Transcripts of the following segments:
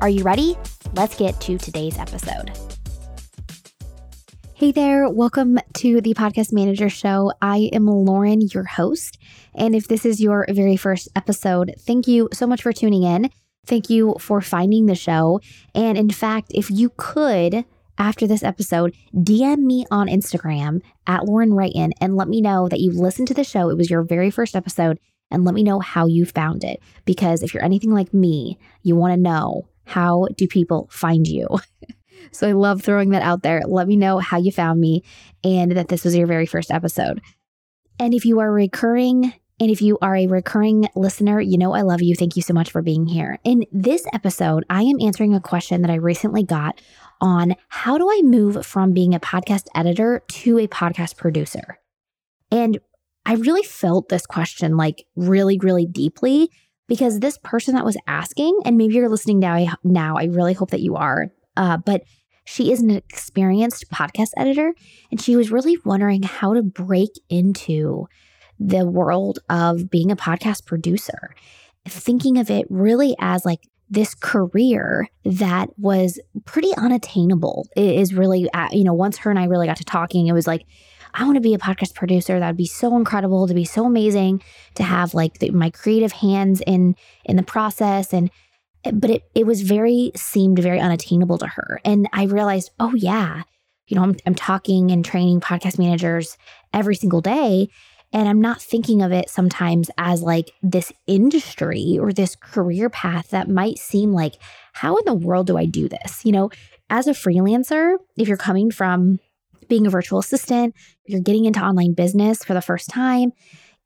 Are you ready? Let's get to today's episode. Hey there, welcome to the Podcast Manager Show. I am Lauren, your host. And if this is your very first episode, thank you so much for tuning in. Thank you for finding the show. And in fact, if you could, after this episode, DM me on Instagram at Lauren Wrighton and let me know that you listened to the show. It was your very first episode and let me know how you found it. Because if you're anything like me, you want to know how do people find you? so I love throwing that out there. Let me know how you found me and that this was your very first episode. And if you are recurring, and if you are a recurring listener, you know I love you. Thank you so much for being here. In this episode, I am answering a question that I recently got on how do I move from being a podcast editor to a podcast producer? And I really felt this question like really, really deeply because this person that was asking, and maybe you're listening now, now I really hope that you are, uh, but she is an experienced podcast editor, and she was really wondering how to break into the world of being a podcast producer, thinking of it really as like this career that was pretty unattainable. It is really, uh, you know, once her and I really got to talking, it was like, I want to be a podcast producer. That would be so incredible to be so amazing to have like the, my creative hands in in the process and but it it was very seemed very unattainable to her. And I realized, oh yeah, you know, I'm I'm talking and training podcast managers every single day and I'm not thinking of it sometimes as like this industry or this career path that might seem like, how in the world do I do this? You know, as a freelancer, if you're coming from being a virtual assistant, you're getting into online business for the first time,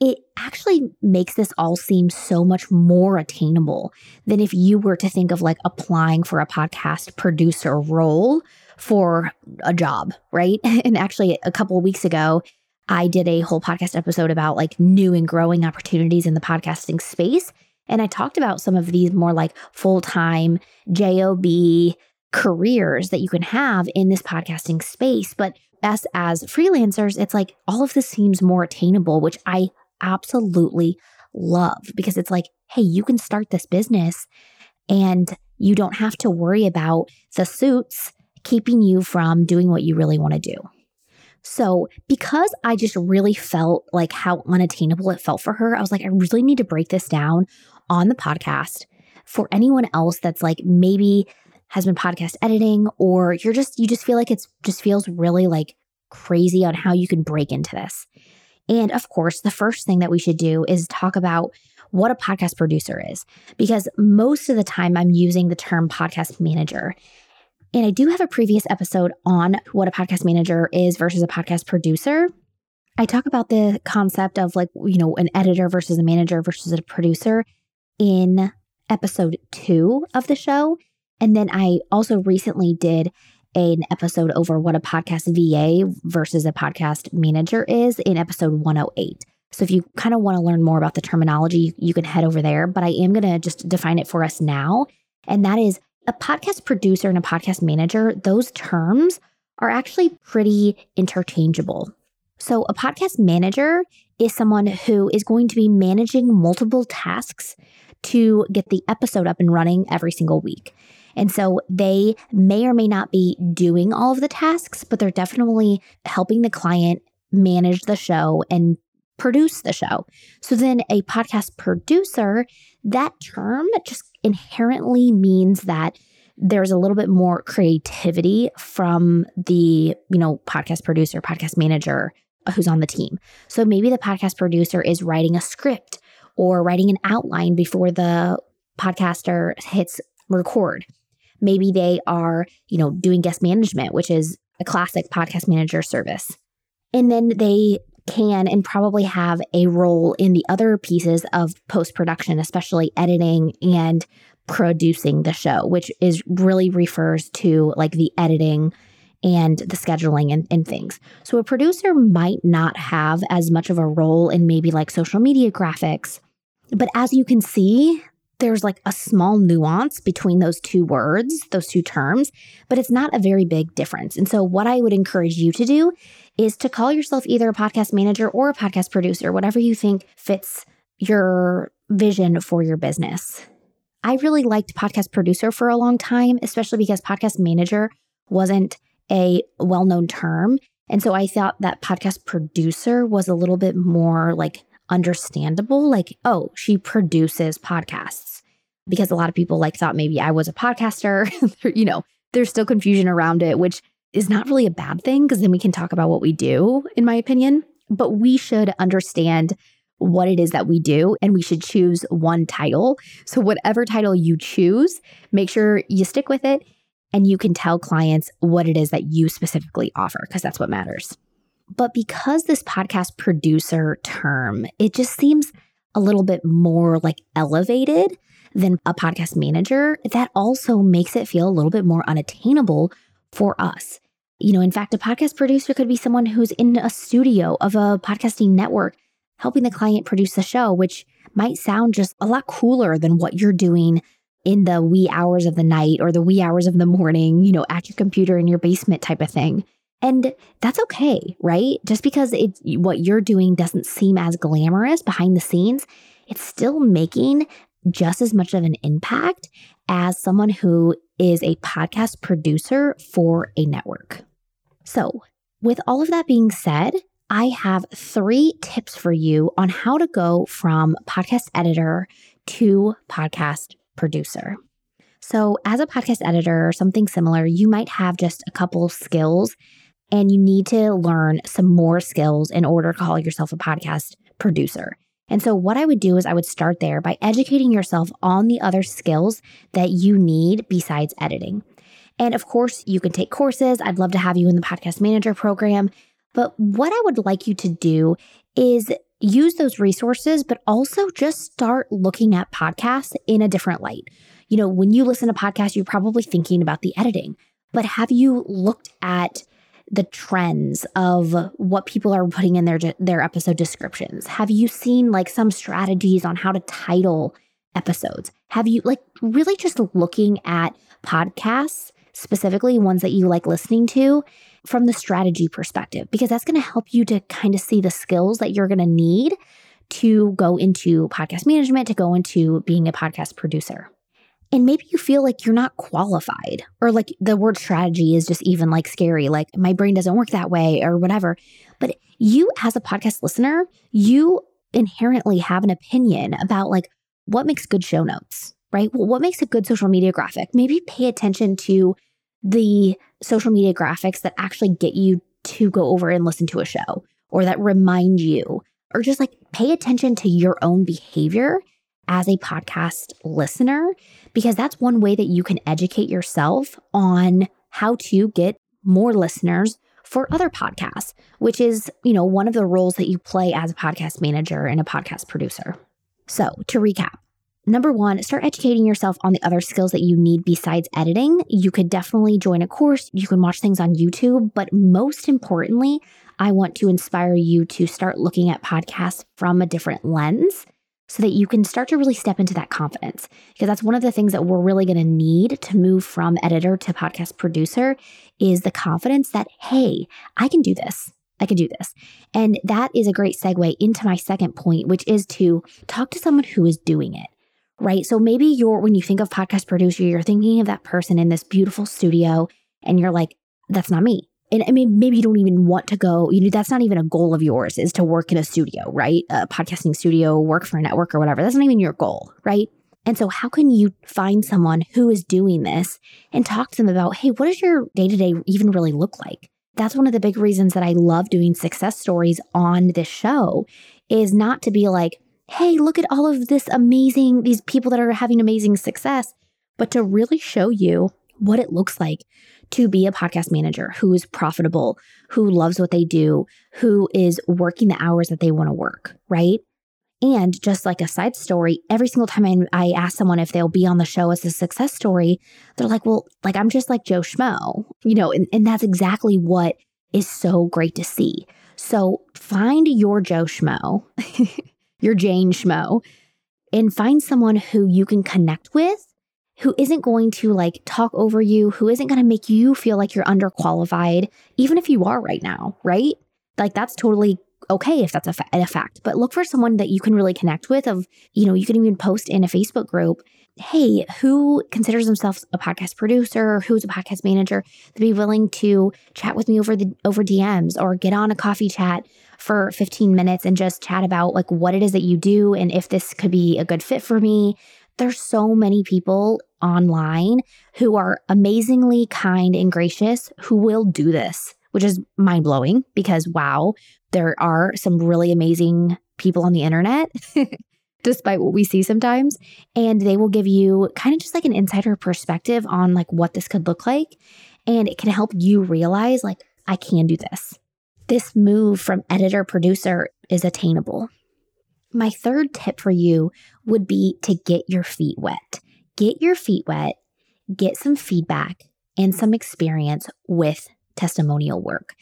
it actually makes this all seem so much more attainable than if you were to think of like applying for a podcast producer role for a job, right? And actually, a couple of weeks ago, I did a whole podcast episode about like new and growing opportunities in the podcasting space. And I talked about some of these more like full time JOB careers that you can have in this podcasting space. But us as freelancers, it's like all of this seems more attainable, which I absolutely love because it's like, hey, you can start this business and you don't have to worry about the suits keeping you from doing what you really want to do. So, because I just really felt like how unattainable it felt for her, I was like, I really need to break this down on the podcast for anyone else that's like maybe has been podcast editing or you're just you just feel like it's just feels really like crazy on how you can break into this. And of course, the first thing that we should do is talk about what a podcast producer is because most of the time I'm using the term podcast manager. And I do have a previous episode on what a podcast manager is versus a podcast producer. I talk about the concept of like, you know, an editor versus a manager versus a producer in episode two of the show. And then I also recently did an episode over what a podcast VA versus a podcast manager is in episode 108. So if you kind of want to learn more about the terminology, you can head over there. But I am going to just define it for us now. And that is a podcast producer and a podcast manager, those terms are actually pretty interchangeable. So a podcast manager is someone who is going to be managing multiple tasks to get the episode up and running every single week. And so they may or may not be doing all of the tasks, but they're definitely helping the client manage the show and produce the show. So then a podcast producer, that term just inherently means that there's a little bit more creativity from the, you know, podcast producer, podcast manager uh, who's on the team. So maybe the podcast producer is writing a script or writing an outline before the podcaster hits record. Maybe they are, you know, doing guest management, which is a classic podcast manager service. And then they can and probably have a role in the other pieces of post production, especially editing and producing the show, which is really refers to like the editing and the scheduling and, and things. So a producer might not have as much of a role in maybe like social media graphics. But as you can see, there's like a small nuance between those two words, those two terms, but it's not a very big difference. And so, what I would encourage you to do is to call yourself either a podcast manager or a podcast producer, whatever you think fits your vision for your business. I really liked podcast producer for a long time, especially because podcast manager wasn't a well known term. And so I thought that podcast producer was a little bit more like understandable. Like, oh, she produces podcasts because a lot of people like thought maybe I was a podcaster. you know, there's still confusion around it, which is not really a bad thing because then we can talk about what we do, in my opinion. But we should understand what it is that we do and we should choose one title. So, whatever title you choose, make sure you stick with it and you can tell clients what it is that you specifically offer because that's what matters. But because this podcast producer term, it just seems a little bit more like elevated than a podcast manager, that also makes it feel a little bit more unattainable for us. You know, in fact, a podcast producer could be someone who's in a studio of a podcasting network helping the client produce the show, which might sound just a lot cooler than what you're doing in the wee hours of the night or the wee hours of the morning, you know, at your computer in your basement type of thing. And that's okay, right? Just because it's what you're doing doesn't seem as glamorous behind the scenes, it's still making just as much of an impact as someone who is a podcast producer for a network. So, with all of that being said, I have three tips for you on how to go from podcast editor to podcast producer. So, as a podcast editor or something similar, you might have just a couple skills and you need to learn some more skills in order to call yourself a podcast producer. And so, what I would do is I would start there by educating yourself on the other skills that you need besides editing. And of course, you can take courses. I'd love to have you in the podcast manager program. But what I would like you to do is use those resources, but also just start looking at podcasts in a different light. You know, when you listen to podcasts, you're probably thinking about the editing, but have you looked at the trends of what people are putting in their their episode descriptions? Have you seen like some strategies on how to title episodes? Have you like really just looking at podcasts, specifically ones that you like listening to from the strategy perspective because that's going to help you to kind of see the skills that you're going to need to go into podcast management, to go into being a podcast producer and maybe you feel like you're not qualified or like the word strategy is just even like scary like my brain doesn't work that way or whatever. But you as a podcast listener you inherently have an opinion about like what makes good show notes right? Well what makes a good social media graphic? Maybe pay attention to the social media graphics that actually get you to go over and listen to a show or that remind you or just like pay attention to your own behavior as a podcast listener, because that's one way that you can educate yourself on how to get more listeners for other podcasts, which is, you know, one of the roles that you play as a podcast manager and a podcast producer. So, to recap, Number one, start educating yourself on the other skills that you need besides editing. You could definitely join a course, you can watch things on YouTube, but most importantly, I want to inspire you to start looking at podcasts from a different lens so that you can start to really step into that confidence. Because that's one of the things that we're really going to need to move from editor to podcast producer is the confidence that, hey, I can do this. I can do this. And that is a great segue into my second point, which is to talk to someone who is doing it. Right. So maybe you're, when you think of podcast producer, you're thinking of that person in this beautiful studio and you're like, that's not me and I mean, maybe you don't even want to go, you know, that's not even a goal of yours is to work in a studio, right? A podcasting studio, work for a network or whatever. That's not even your goal, right? And so, how can you find someone who is doing this and talk to them about, hey, what does your day to day even really look like? That's one of the big reasons that I love doing success stories on this show is not to be like, hey, look at all of this amazing, these people that are having amazing success, but to really show you what it looks like to be a podcast manager who is profitable, who loves what they do, who is working the hours that they want to work, right? And just like a side story, every single time I, I ask someone if they'll be on the show as a success story, they're like, well, like I'm just like Joe Schmo, you know, and, and that's exactly what is so great to see. So find your Joe Schmo, your Jane Schmo, and find someone who you can connect with who isn't going to like talk over you, who isn't going to make you feel like you're underqualified, even if you are right now, right? Like that's totally okay if that's a, fa- a fact. But look for someone that you can really connect with. Of you know, you can even post in a Facebook group hey, who considers themselves a podcast producer, who's a podcast manager, to be willing to chat with me over the over DMs or get on a coffee chat for 15 minutes and just chat about like what it is that you do and if this could be a good fit for me. There's so many people online who are amazingly kind and gracious who will do this, which is mind blowing because wow, there are some really amazing people on the internet despite what we see sometimes. And they will give you kind of just like an insider perspective on like what this could look like. And it can help you realize like, I can do this. This move from editor producer is attainable. My third tip for you would be to get your feet wet. Get your feet wet, get some feedback and some experience with testimonial work.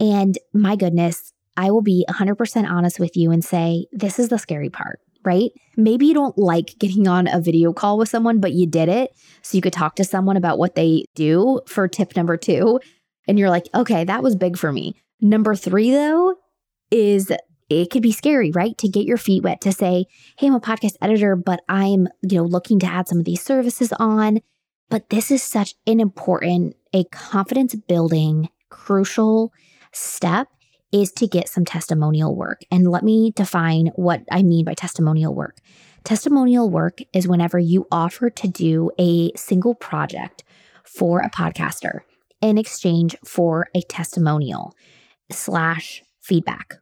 And my goodness, I will be 100% honest with you and say, this is the scary part right? Maybe you don't like getting on a video call with someone, but you did it so you could talk to someone about what they do for tip number two. And you're like, okay, that was big for me. Number three, though, is it could be scary, right? To get your feet wet, to say, hey, I'm a podcast editor, but I'm, you know, looking to add some of these services on. But this is such an important, a confidence building, crucial step is to get some testimonial work. And let me define what I mean by testimonial work. Testimonial work is whenever you offer to do a single project for a podcaster in exchange for a testimonial slash feedback.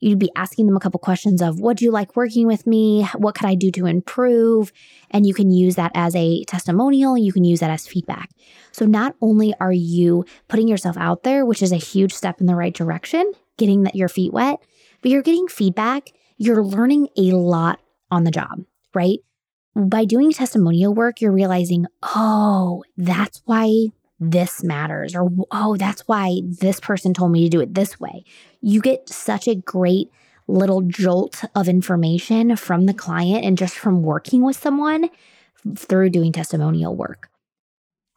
You'd be asking them a couple questions of what do you like working with me? What could I do to improve? And you can use that as a testimonial. You can use that as feedback. So not only are you putting yourself out there, which is a huge step in the right direction, getting that your feet wet, but you're getting feedback. You're learning a lot on the job, right? By doing testimonial work, you're realizing, oh, that's why this matters, or oh, that's why this person told me to do it this way. You get such a great little jolt of information from the client and just from working with someone through doing testimonial work.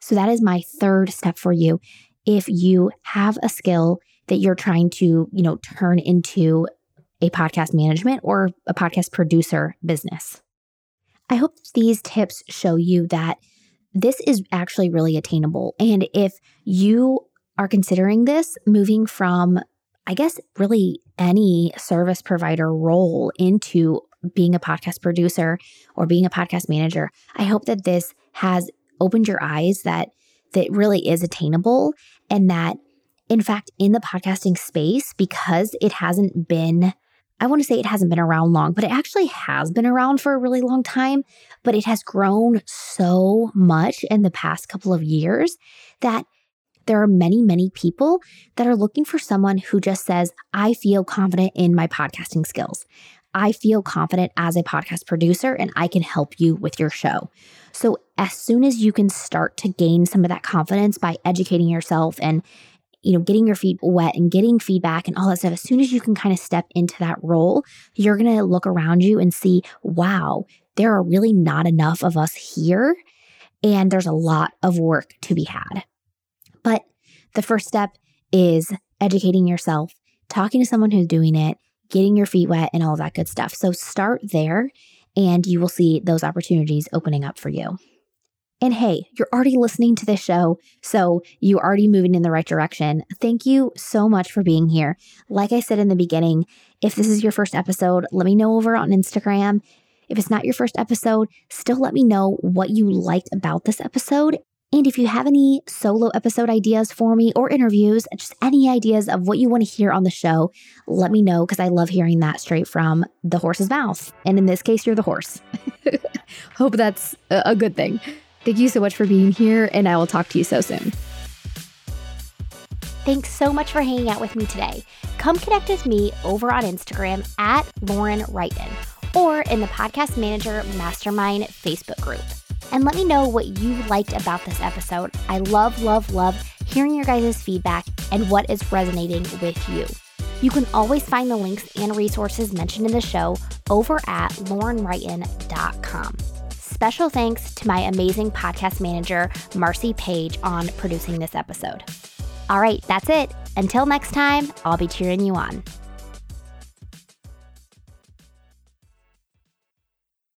So, that is my third step for you. If you have a skill that you're trying to, you know, turn into a podcast management or a podcast producer business. I hope these tips show you that this is actually really attainable. And if you are considering this, moving from, I guess, really any service provider role into being a podcast producer or being a podcast manager, I hope that this has opened your eyes that that really is attainable and that in fact, in the podcasting space, because it hasn't been, I want to say it hasn't been around long, but it actually has been around for a really long time. But it has grown so much in the past couple of years that there are many, many people that are looking for someone who just says, I feel confident in my podcasting skills. I feel confident as a podcast producer and I can help you with your show. So, as soon as you can start to gain some of that confidence by educating yourself and you know, getting your feet wet and getting feedback and all that stuff, as soon as you can kind of step into that role, you're going to look around you and see, wow, there are really not enough of us here. And there's a lot of work to be had. But the first step is educating yourself, talking to someone who's doing it, getting your feet wet, and all that good stuff. So start there, and you will see those opportunities opening up for you. And hey, you're already listening to this show, so you're already moving in the right direction. Thank you so much for being here. Like I said in the beginning, if this is your first episode, let me know over on Instagram. If it's not your first episode, still let me know what you liked about this episode. And if you have any solo episode ideas for me or interviews, just any ideas of what you want to hear on the show, let me know because I love hearing that straight from the horse's mouth. And in this case, you're the horse. Hope that's a good thing. Thank you so much for being here, and I will talk to you so soon. Thanks so much for hanging out with me today. Come connect with me over on Instagram at Lauren Wrighton or in the Podcast Manager Mastermind Facebook group. And let me know what you liked about this episode. I love, love, love hearing your guys' feedback and what is resonating with you. You can always find the links and resources mentioned in the show over at laurenwrighton.com. Special thanks to my amazing podcast manager, Marcy Page, on producing this episode. All right, that's it. Until next time, I'll be cheering you on.